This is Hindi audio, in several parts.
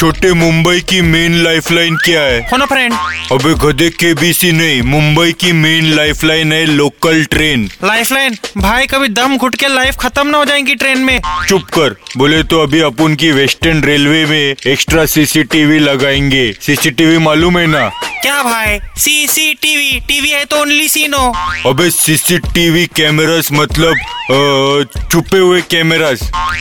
छोटे मुंबई की मेन लाइफलाइन क्या है? होना फ्रेंड अबे गधे के बीसी नहीं मुंबई की मेन लाइफलाइन है लोकल ट्रेन लाइफलाइन भाई कभी दम घुट के लाइफ खत्म ना हो जाएगी ट्रेन में. चुप कर बोले तो अभी अपन की वेस्टर्न रेलवे में एक्स्ट्रा सीसीटीवी लगाएँगे. सीसीटीवी मालूम है ना? क्या भाई? सीसीटीवी टीवी है तो ओनली सीनो अबे सीसीटीवी कैमरास मतलब छुपे हुए कैमरास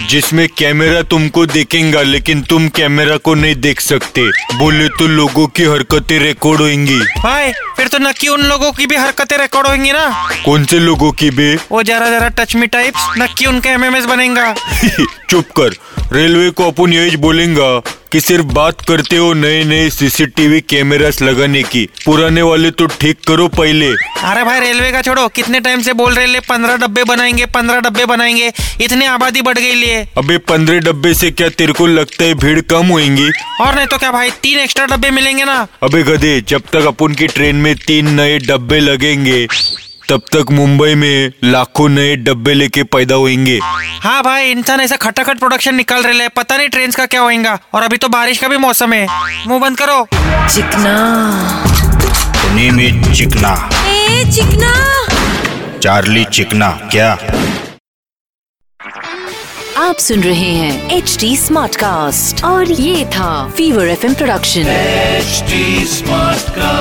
जिसमें कैमरा तुमको देखेगा लेकिन तुम कैमरा को नहीं देख सकते। बोले तो लोगों की हरकतें रिकॉर्ड होंगी। भाई फिर तो नक्की उन लोगों की भी हरकतें रिकॉर्ड होंगी ना? कौन से लोगों की भी? वो जरा जरा टच मी टाइप्स नक्की उनका एमएमएस बनेगा। चुप कर। रेलवे को अपन यही बोलेंगा। कि सिर्फ़ बात करते हो नए नए सीसीटीवी कैमरास लगाने की। पुराने वाले तो ठीक करो पहले। अरे भाई रेलवे का छोड़ो कितने टाइम से बोल रहे पंद्रह डब्बे बनाएँगे पंद्रह डब्बे बनाएँगे इतनी आबादी बढ़ गई लिए। अबे पंद्रह डब्बे से क्या तेरे को लगता है भीड़ कम होएँगी? और नहीं तो क्या भाई तीन एक्स्ट्रा डब्बे मिलेंगे ना? अबे गधे जब तक अपन की ट्रेन में तीन नए डब्बे लगेंगे। तब तक मुंबई में लाखों नए डब्बे लेके पैदा होंगे हाँ भाई इंसान ऐसा खटाखट प्रोडक्शन निकाल रहे ले पता नहीं ट्रेन का क्या होगा और अभी तो बारिश का भी मौसम है। मुँह बंद करो। चिकना। Name is Chikna. ए चिकना। चार्ली चिकना क्या? आप सुन रहे हैं एच डी स्मार्ट कास्ट और ये था fever FM production HD Smartcast.